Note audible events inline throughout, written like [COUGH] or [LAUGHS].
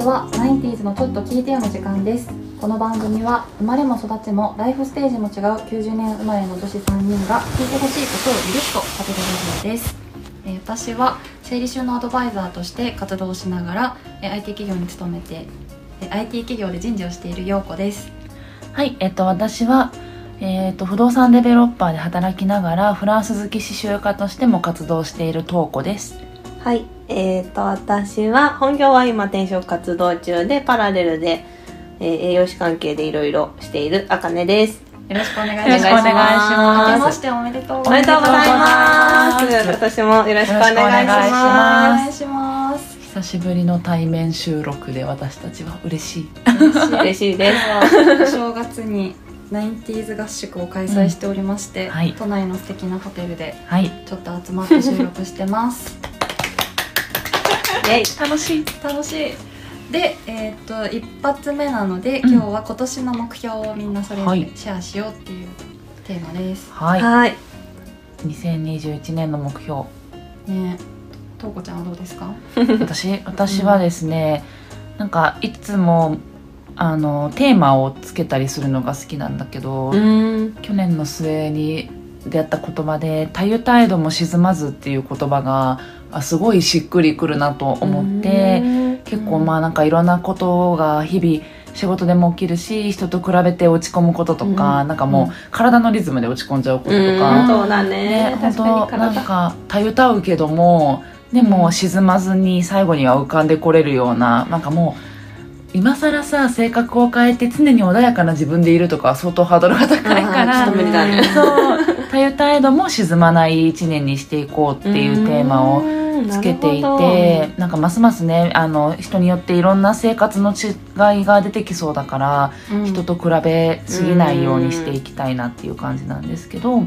ちは 90s のちょっと聞いてよの時間です。この番組は生まれも育ちもライフステージも違う90年生まれの女子3人が聞いてほしいことをゆるっと語るラジオです、えー私は生理収納アドバイザーとして活動しながら、えー IT 企業に勤めて、えー IT 企業で人事をしているようこです。はい、えっと、私は、えっと、不動産デベロッパーで働きながら、フランス好き刺繍家としても活動しているトーコです。はい、えー、と私は本業は今転職活動中でパラレルで、えー栄養士関係でいろいろしているあかねです。よろしくお願いしますよろしくお願いしますおめでとうごおめでとうございます。おめでとうございます私もよろしくお願いしよろしくお願いしま。すます久しぶりの対面収録で私たちは嬉しい。嬉しいです。お正月に 90s 合宿を開催しておりまして、うんはい都内の素敵なホテルではい。ちょっと集まって収録してます楽しい。楽しいでえっ、と一発目なので、うん今日は今年の目標をみんなそれぞはいれシェアしようっていうテーマです、はい。はい。2021年の目標。ねとうこちゃんはどうですか？私、私はですね、なんか、いつも、あの、テーマをつけたりするのが好きなんだけど、ん。去年の末に出会った言葉で「たゆたえども沈まず」っていう言葉があすごいしっくりくるなと思って結構まあなんかいろんなことが日々仕事でも起きるし人と比べて落ち込むこととか、うん。なんかもううん。体のリズムで落ち込んじゃうこととうん、か、そうだね。ね。本当なん体。かたゆたうけどもでも沈まずに最後には浮かんでこれるようななんかもう今更さ性格を変えて常に穏やかな自分でいるとかは相当ハードルが高いからちょっと無理だね。そう。たゆたえども沈まない一年にしていこうっていうテーマをつけていてなんかますますねあの人によっていろんな生活の違いが出てきそうだから、人と比べすぎないようにしていきたいなっていう感じなんですけど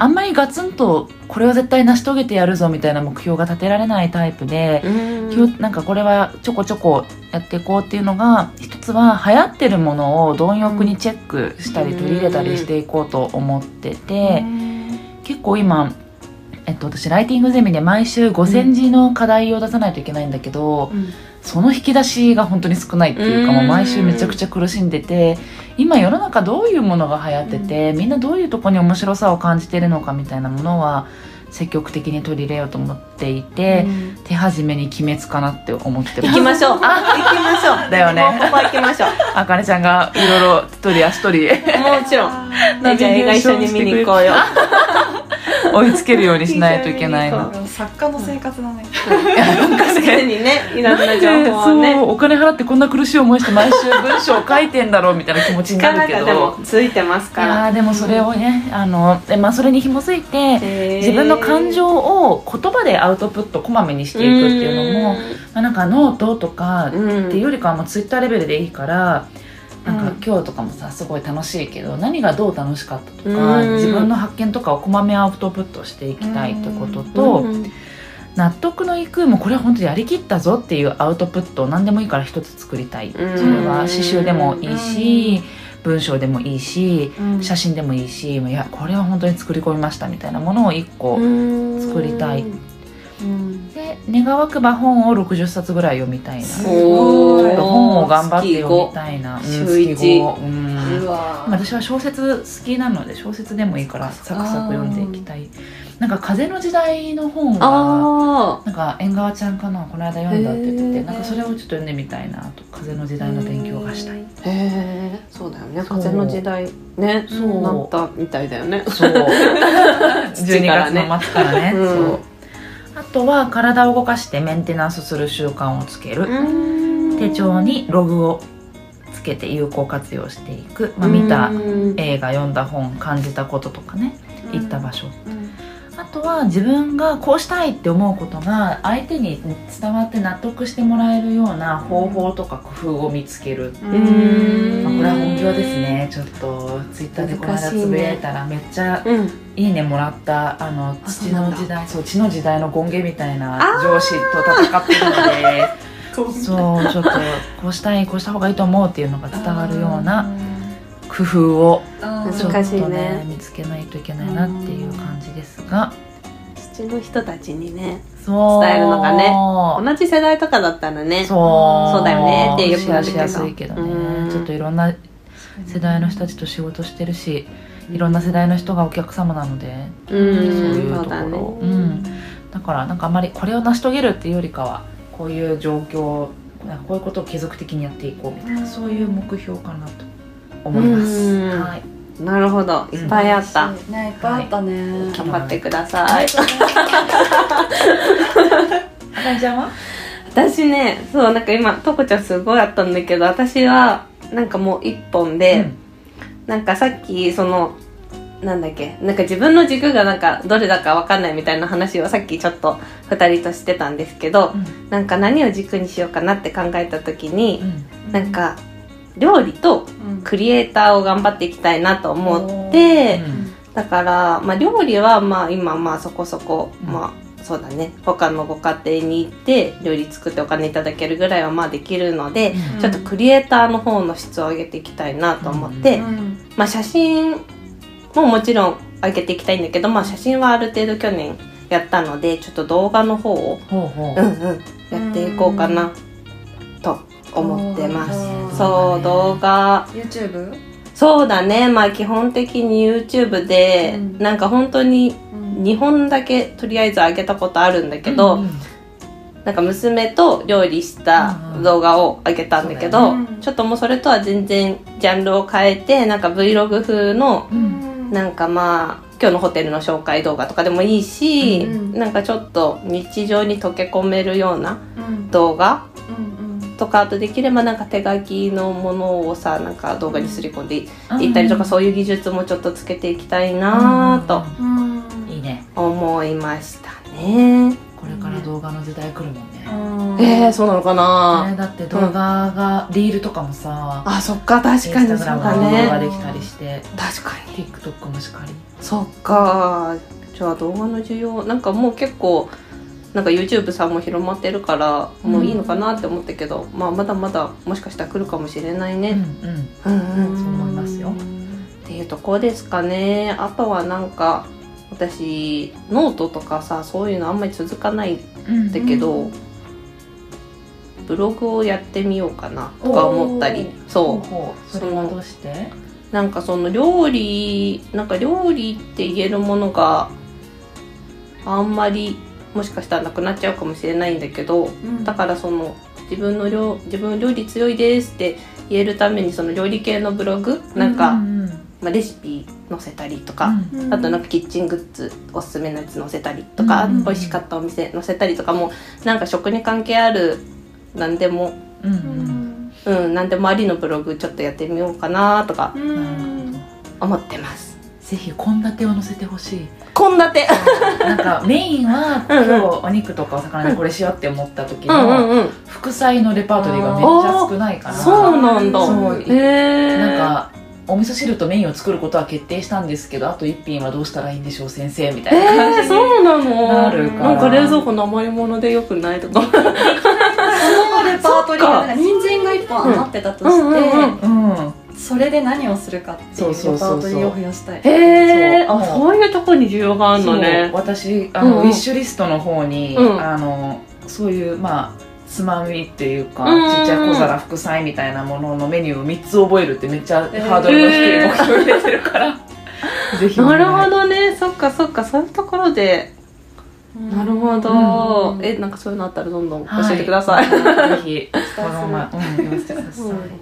あんまりガツンとこれを絶対成し遂げてやるぞみたいな目標が立てられないタイプで、うなんかこれはちょこちょこやっていこうっていうのが一つは流行ってるものを貪欲にチェックしたり取り入れたりしていこうと思ってて、結構今、えっと、私ライティングゼミで毎週5,000字の課題を出さないといけないんだけど、うんその引き出しが本当に少ないっていうか、うんもう毎週めちゃくちゃ苦しんでて今世の中どういうものが流行ってて、みんなどういうとこに面白さを感じてるのかみたいなものは積極的に取り入れようと思っていて、手始めに鬼滅かなって思ってます [LAUGHS] 行きましょう。行きましょう。だよねここ行きましょう。あかねちゃんがいろいろ一人足取りもちろん。[LAUGHS] ねじゃあ映画一緒に見に行こうよ。[LAUGHS] 追いつけるようにしないといけないの。一緒に見に行こ作家の生活だね。確かにね、いろんな情報をね。お金払ってこんな苦しい思いして毎週文章を書いてんだろうみたいな気持ちになるけど。ついてますいから。でもそれをねあので、まあ、それに紐づいて自分の感情を言葉でアウトプットこまめにしていくっていうのも、まあ、なんかノートとかっていうよりかはもうツイッターレベルでいいからなんかうん。今日とかもさすごい楽しいけど何がどう楽しかったとかうん。自分の発見とかをこまめアウトプットしていきたいってこととうん納得のいくもうこれは本当にやりきったぞっていうアウトプットを何でもいいから一つ作りたい。それは刺繍でもいいし文章でもいいし写真でもいいしいやこれは本当に作り込みましたみたいなものを一個作りたい願わくば本を60冊ぐらい読みたいな。すちごい本を頑張って読みたいな。うん週一。うん。私は小説好きなので小説でもいいからサクサク読んでいきたい。なんか風の時代の本があなんか縁側ちゃんかなこの間読んだって言っててなんかそれをちょっと読んでみたいなと風の時代の勉強がしたい。へえそうだよね。風の時代ねそう。なったみたいだよね。そう。[LAUGHS] 12土からね。月の末からね、うん。そうあとは体を動かしてメンテナンスする習慣をつける、手帳にログをつけて有効活用していく、まあ、見た映画読んだ本感じたこととかね行った場所あとは自分がこうしたいって思うことが相手に伝わって納得してもらえるような方法とか工夫を見つける、う。ん。まあ、これは本業ですねちょっとツイッターでこの間つぶやいたらめっちゃうん。いいねもらったあのあ父の時代そう血の時代の権ゲみたいな上司と戦ってるので [LAUGHS] そうちょっとこうしたいこうした方がいいと思うっていうのが伝わるような工夫をうん。ちょっと難しいね。ね見つけないといけないなっていう感じですが。土の人たちにねそう。伝えるのがね同じ世代とかだったらねそう。そうだよねってよくシェアし言うけどやすいけどうん。ねちょっといろんな世代の人たちと仕事してるしいろんな世代の人がお客様なのでうそういんうところ。そうだね。うん。だからなんかあんまりこれを成し遂げるっていうよりかはこういう状況こういうことを継続的にやっていこうみたいな、うん。そういう目標かなと思います、なるほど。いっぱいあった、ねいっぱいあったね、頑張ってください。あかりちゃんは？[LAUGHS] 私ねそうなんか今とこちゃんすごいあったんだけど私はなんかもう一本で、なんかさっきそのなんだっけなんか自分の軸がなんかどれだかわかんないみたいな話をさっきちょっと2人としてたんですけど、うん。なんか何を軸にしようかなって考えた時にう、ん。なんか料理とうん。クリエイターを頑張っていきたいなと思って、うん。だから、まあ、料理はまあ今まあそこそこ、うん。まあそうだね。他のご家庭に行って料理作ってお金いただけるぐらいはまあできるので、うん。ちょっとクリエイターの方の質を上げていきたいなと思って、うん。まあ写真ももちろん上げていきたいんだけど、まあ写真はある程度去年やったのでちょっと動画の方を、ほうんうん、やっていこうかな。と思ってます。うんそう動画。YouTube? そうだね。まあ基本的に YouTube で、うん。なんか本当にうん。2本だけとりあえず上げたことあるんだけど、うんなんか娘と料理した動画を上げたんだけど、そうだよね。ちょっともうそれとは全然ジャンルを変えてなんか Vlog 風のうん。なんかまあ今日のホテルの紹介動画とかでもいいし、うんなんかちょっと日常に溶け込めるようなうん。動画うんうんとかあとできればなんか手書きのものをさなんか動画にすり込んでうん。いったりとかそういう技術もちょっとつけていきたいなとうん。いいね思いましたね。これから動画の時代来るもんね、うん。えー、そうなのかな、ねだって動画が、リールとかもさあそっか。確かにそうインスタグラだムの動画ねできたりして確かに。TikTok もしかり。そっか。じゃあ動画の需要なんかもう結構なんか YouTube さんも広まってるからもういいのかなって思ったけど、まあまだまだもしかしたら来るかもしれないね、うんうん。うんうん。そう思いますよ。っていうとこですかね。あとはなんか私ノートとかさそういうのあんまり続かないんうんだけど、ブログをやってみようかなとか思ったり。そう。それはどうして？なんかその料理なんか料理って言えるものがあんまりもしかしたらなくなっちゃうかもしれないんだけどうん。だからその自分の料自分料理強いですって言えるためにその料理系のブログなんか、うんうんまあ、レシピ載せたりとか、うん。あとなんかキッチングッズおすすめのやつ載せたりとか、うん美味しかったお店載せたりとかもなんか食に関係ある何でもうんううんんうん何でもありのブログちょっとやってみようかなとかうん。思ってます。ぜひ献立を載せてほしい。献立。なんかメインは今日お肉とかお魚でこれしようって思った時のうん副菜のレパートリーがめっちゃ少ないから。そうなんだ。そう。なんかお味噌汁とメインを作ることは決定したんですけどあと一品はどうしたらいいんでしょう先生みたいなえー、感じにそうなの？なるから。なんか冷蔵庫の余り物でよくないとか。[LAUGHS] そのレパートリーが人参が一本余ってたとして、うんうんうん。うんそれで何をするかっていうレパートリーを増やしたい。へえそう。あそう。いうとこに需要があるのね。私あの、うんうん。ウィッシュリストの方に、うん。あのそういうまあつまみっていうか、うんちっちゃい小皿副菜みたいなもののメニューを3つ覚えるってめっちゃえーハードルの低い目標入れてるから、[LAUGHS] ぜひお願ないるほどね。そっかそっか。そういうところでなるほど、うん。えなんかそういうのあったらどんどん教はい。えてください、ぜひ。このまま、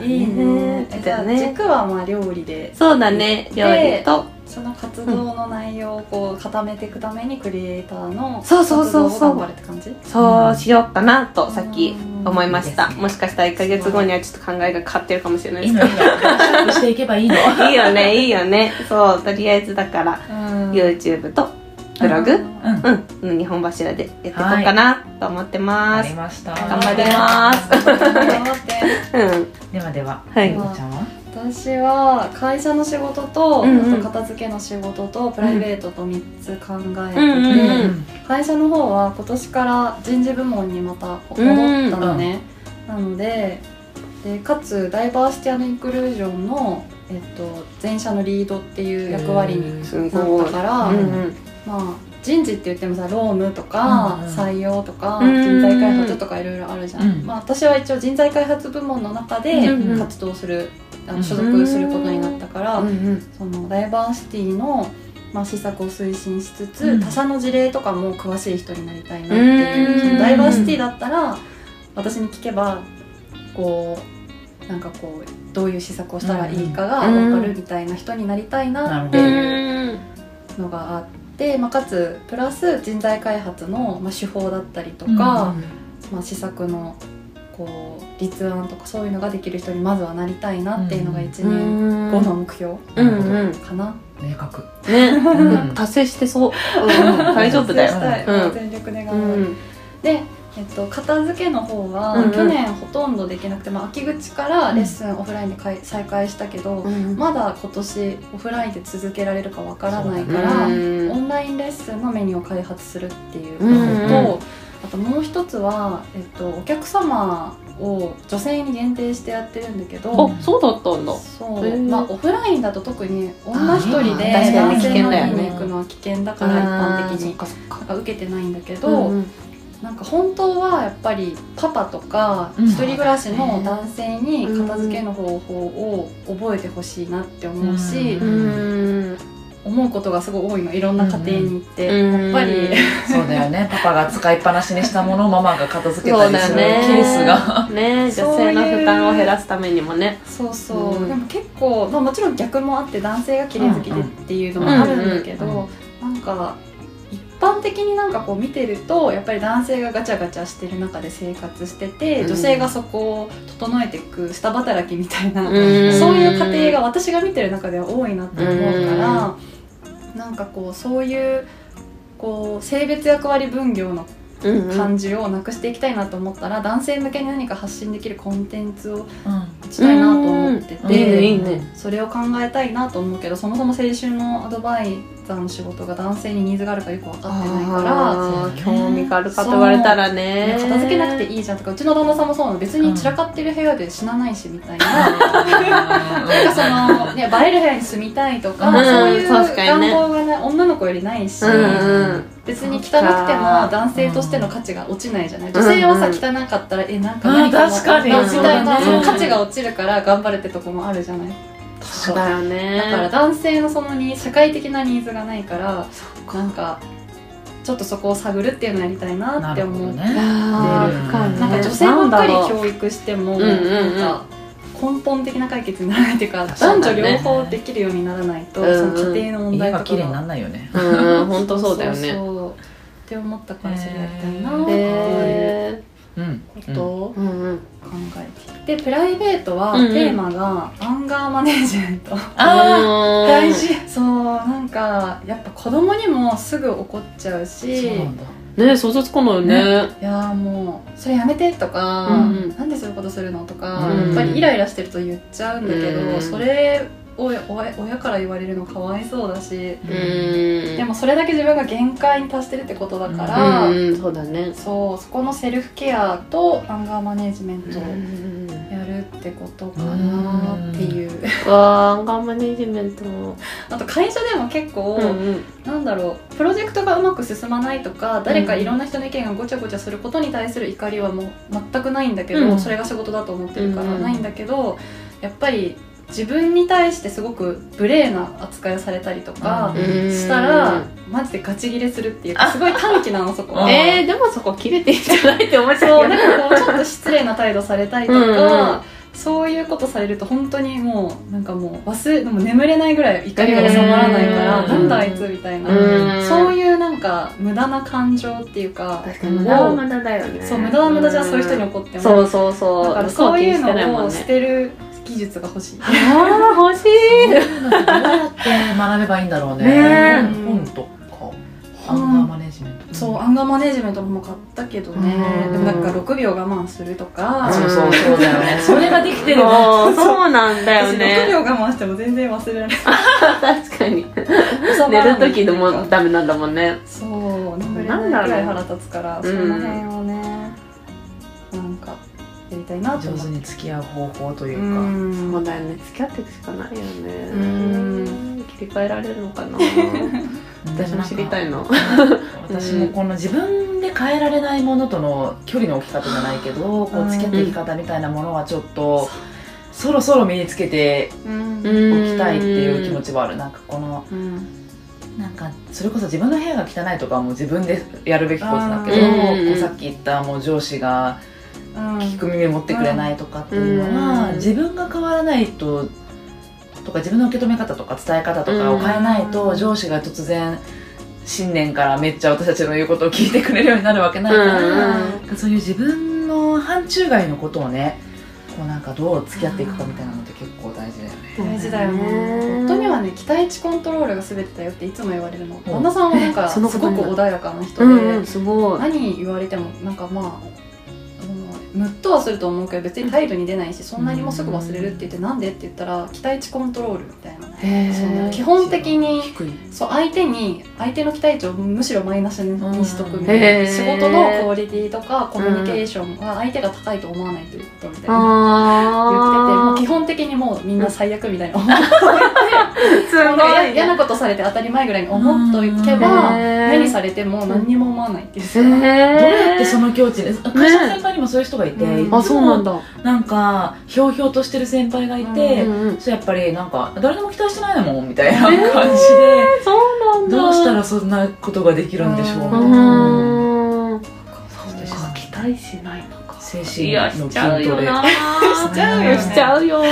い、いいね。えじゃあね。軸はまあ料理で。そうだね。料理。とその活動の内容をこう固めていくためにクリエイターのそうそうそうそう。活動を頑張るって感じ？そうしようかなとさっきうん思いました、ね。もしかしたら1か月後にはちょっと考えが変わってるかもしれないいいです。のいいのブラッシュアップしていけばいいの。[LAUGHS] いいよねいいよね。そうとりあえずだからうん。YouTube とブログ、うん。うん、2本柱でやっていこうかなと思ってます。あり、ました。頑張ります。頑張って。うん。ではでははい。ゆうこちゃんは？私は会社の仕事と、あと片付けの仕事とプライベートと3つ考えてて、会社の方は今年から人事部門にまた戻ったのね、なのででかつダイバーシティインクルージョンの、えっと、全社のリードっていう役割にすなったから、うんうんまあ人事って言ってもさ労務とかうんうん。採用とかうん。人材開発とかいろいろあるじゃん、うん。まあ、私は一応人材開発部門の中で活動する、あうんの所属することになったから、うんそのダイバーシティの、まあ、施策を推進しつつ、うん。他社の事例とかも詳しい人になりたいなっていう、うん。そのダイバーシティだったら私に聞けばこうなんかこうどういう施策をしたらいいかが分かるみたいな人になりたいなってういうんのがあって、まあ、かつプラス人材開発の、まあ、手法だったりとか、まあ、施策のこう立案とかそういうのができる人にまずはなりたいなっていうのが1年後の目標うんうん。かな。明確。ね、ん。達成してそう、うん。大丈夫だよ。全力でう頑張る、ん。で、えっと、片付けの方は、うんうん。去年ほとんどできなくて、まあ、秋口からレッスンオフラインでかい再開したけど、うんまだ今年オフラインで続けられるかわからないから、うんオンラインレッスンのメニューを開発するっていうことと、うんうん。あともう一つは、えっと、お客様を女性に限定してやってるんだけど、あそうだったんだ。そう、まあ、オフラインだと特に女一人で男性の見に行くのは危険だから一般的に。受けてないんだけど、うんなんか本当はやっぱりパパとかうん。一人暮らしの男性に片付けの方法を覚えてほしいなって思うし、ううん。思うことがすごい多いのいろんな家庭に行って、うん。やっぱり、そうだよね。パパが使いっぱなしにしたものをママが片付けたりする [LAUGHS] ケースが。ね。女性の負担を減らすためにもね。そうそう、うん。でも結構、まあ、もちろん逆もあって男性が綺麗好きでっていうのもあるんだけど、うん。うん。なんか一般的になんかこう見てるとやっぱり男性がガチャガチャしてる中で生活してて、うん。女性がそこを整えていく下働きみたいな、うん。そういう家庭が私が見てる中では多いなって思うから、なんかこうそういうこう性別役割分業の感じをなくしていきたいなと思ったら、男性向けに何か発信できるコンテンツをうん。したいなと思ってうん。て、いいねいいね。それを考えたいなと思うけどそもそも青春のアドバイザーの仕事が男性にニーズがあるかよく分かってないから。興味があるかと言われたらねね片付けなくていいじゃんとかうちの旦那さんもそうなの。別に散らかってる部屋で死なないしみたいな、なんかその、ね、映える部屋に住みたいとか、うん。そういう願望がね女の子よりないし、うんうん別に汚くても男性としての価値が落ちないじゃない？女性はさうん汚かったらえなんか何かあ確かに。みたいなその価値が落ちるから頑張るってとこもあるじゃない？そうだよね。だから男性のそのに社会的なニーズがないからなんかちょっとそこを探るっていうのをやりたいなって思う。なるほどね。なんか女性ばっかり教育してもなんか根本的な解決にならないっていうかね。男女両方できるようにならないとうんその家庭の問家題とかが綺麗になんないよね。うん本当そうだよね。って思ったからそれやりたいなっていうことをーうんうん。考えて。でプライベートはうんうん。テーマがアンガーマネージメント。あ大事。そうなんかやっぱ子供にもすぐ怒っちゃうーしそうなんだね想像つかないよね。いやーもうそれやめてとか、うんうん。なんでそういうことするのとか、うん。やっぱりイライラしてると言っちゃうんだけど、うん。それを親親から言われるのかわいそうだし、うん。でもそれだけ自分が限界に達してるってことだから、うんうんそうだね。そうそこのセルフケアとアンガーマネージメントをうんやるってことかなっていう、わーアンガーマネージメントもあと会社でも結構、うんうん。なんだろうプロジェクトがうまく進まないとか誰かいろんな人の意見がごちゃごちゃすることに対する怒りはもう全くないんだけど、うん。それが仕事だと思ってるからうんないんだけど、やっぱり自分に対してすごく無礼な扱いをされたりとかうん。したら、マジでガチギレするっていうかすごい短気なのそこ。は。[LAUGHS] えー、でもそこ切れていいんじゃないって思っちゃそううよなんかこうちょっと失礼な態度されたりとかうん。うんそういうことされると本当にもうなんかもう忘れでも眠れないぐらい怒りが収まらないからうん。なんだあいつみたいな。うん。そういうなんか無駄な感情っていうか確かに無駄はを無駄だよね。そう無駄は無駄じゃそういう人に怒っても。そうそうそう。だからそういうのを捨てる技術が欲しい。ああ欲しい。どうやって学べばいいんだろうね。ね本とかアンガーマネジメント。そうアンガーマネジメントの本買ったけどね。うん。でもなんか6秒我慢するとか。そうそうそうだよね。[LAUGHS] それができてるのそうなんだよ私6ね秒我慢しても全然忘れられない。確かに。寝る時でもダメなんだもんね。そう眠れないくらい腹立つからんその辺をねたいなと上手に付き合う方法といううかん。そうだよね付き合っていくしかないよね。うん。切り替えられるのかな。[LAUGHS] 私も知りたいの。私もこの自分で変えられないものとの距離の置き方じゃないけどこう付き合っていき方みたいなものはちょっとそろそろ身につけてうんおきたいっていう気持ちはある。なんかこのうん。なんかそれこそ自分の部屋が汚いとかはもう自分でやるべきことだけど、うん。こうさっき言ったもう上司がうん聞く耳持ってくれないとかっていうのは、うん。自分が変わらないととか自分の受け止め方とか伝え方とかを変えないと、うん上司が突然新年からめっちゃ私たちの言うことを聞いてくれるようになるわけないから、うん。そういう自分の範疇外のことをねこうなんかどう付き合っていくかみたいなのって結構大事だよね。大事だよね。夫にはね期待値コントロールが全てだよっていつも言われるの。ん。旦那さんはなんかすごく穏やかな人で、うんうんすごい。何言われてもなんかまあムッとはすると思うけど別に態度に出ないしそんなにもうすぐ忘れるって言ってなんでって言ったら期待値コントロールみたいなへそのー基本的に低い。そう相手に相手の期待値をむしろマイナスにしとくみたいな仕事のクオリティとかコミュニケーションが相手が高いと思わないということみたいな言っててもう基本的にもうみんな最悪みたいな思ってなんか嫌なことされて当たり前ぐらいに思っとけば何されても何にも思わないっていうどうやってその境地で会社の先輩にもそういう人がいて、うん。いつもあそうなんだ。なんかひょうひょうとしてる先輩がいて、うんうんそうやっぱりなんか誰でも期待してないもんみたいな感じで、そうなんだ。どうしたらそんなことができるんでしょうみうたいな、期待しないのか精い神の筋やしちゃうよトレ。な [LAUGHS] しちゃうよ。ねしちゃうよ。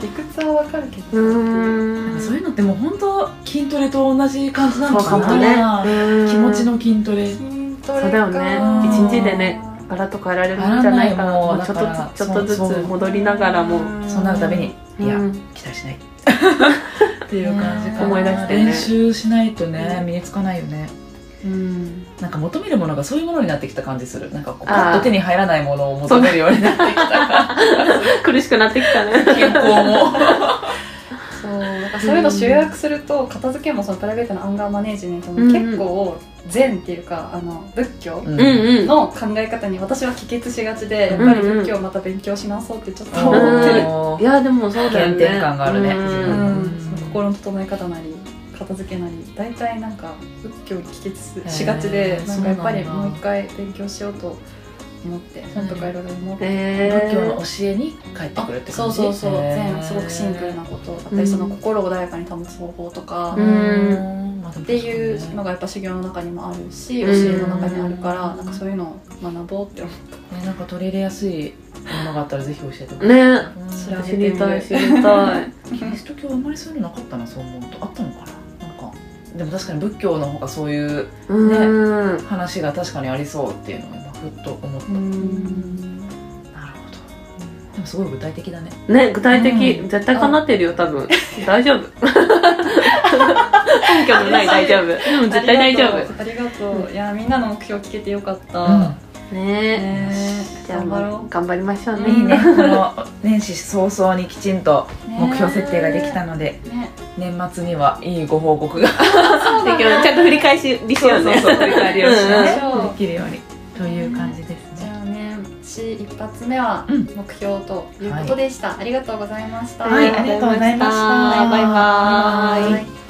理屈はわかるけどん。そういうのってもう本当筋トレと同じ感じなのかな、もね。うん。気持ちの筋トレ。筋トレそうだよね。うん一日でねガラッと変えられるんじゃないかな。ちょっとずつちょっとずつ戻りながらも。そうなるたびに、いやうん。期待しない。[LAUGHS] [LAUGHS] っていう感じかな。思い出してね。練習しないとね身につかないよねうん。なんか求めるものがそういうものになってきた感じする。なんかこうパッと手に入らないものを求めるようになってきた。[LAUGHS] 苦しくなってきたね。健康も。[LAUGHS] そう。なんかそういうの集約すると片付けもそのプライベートのアンガーマネージメントも結構善っていうかあの仏教の考え方に私は帰結しがちでやっぱり仏教をまた勉強し直そうってちょっと思ってる、いやでもそうだよね。原点感があるね。うん。心の整え方なり片付けなり大体なんか仏教に帰結しがちでなんかやっぱりもう一回勉強しようと思って本とかいろいろ思って。へ仏教の教えに帰ってくるってそ感じ。うそうそうへー。全すごくシンプルなことだったり、その心を穏やかに保つ方法とか、ううん。んまあでもっていうのがやっぱ修行の中にもあるし教うん。えの中にあるからなんかそういうのを学ぼうって思っねなんか取り入れやすいものがあったらぜひ教えてください。ねうん。調知りたい知りたい。[LAUGHS] キリスト教あんまりそういうのなかったなそう思うと。あったのかな？でも確かに仏教の方がそういううん。話が確かにありそうっていうのを今ふっと思った、なるほどでもすごい具体的だね。ね具体的、う絶対叶ってるよ多分。大丈夫。根拠のない大丈夫。でも絶対大丈夫。ありがとう。いやみんなの目標聞けてよかった、うん。ね。ね。じゃあ頑張ろ頑張りましょうね、うんいいね。この年始早々にきちんと目標設定ができたので、う [LAUGHS] ね年末にはいいご報告ができるちゃんと振り返しりしようね振り返りをしねうん。できるようにという感じですじねゃあね私一発目はうん。目標ということでした、ありがとうございました。はいありがとうございました。バイバイ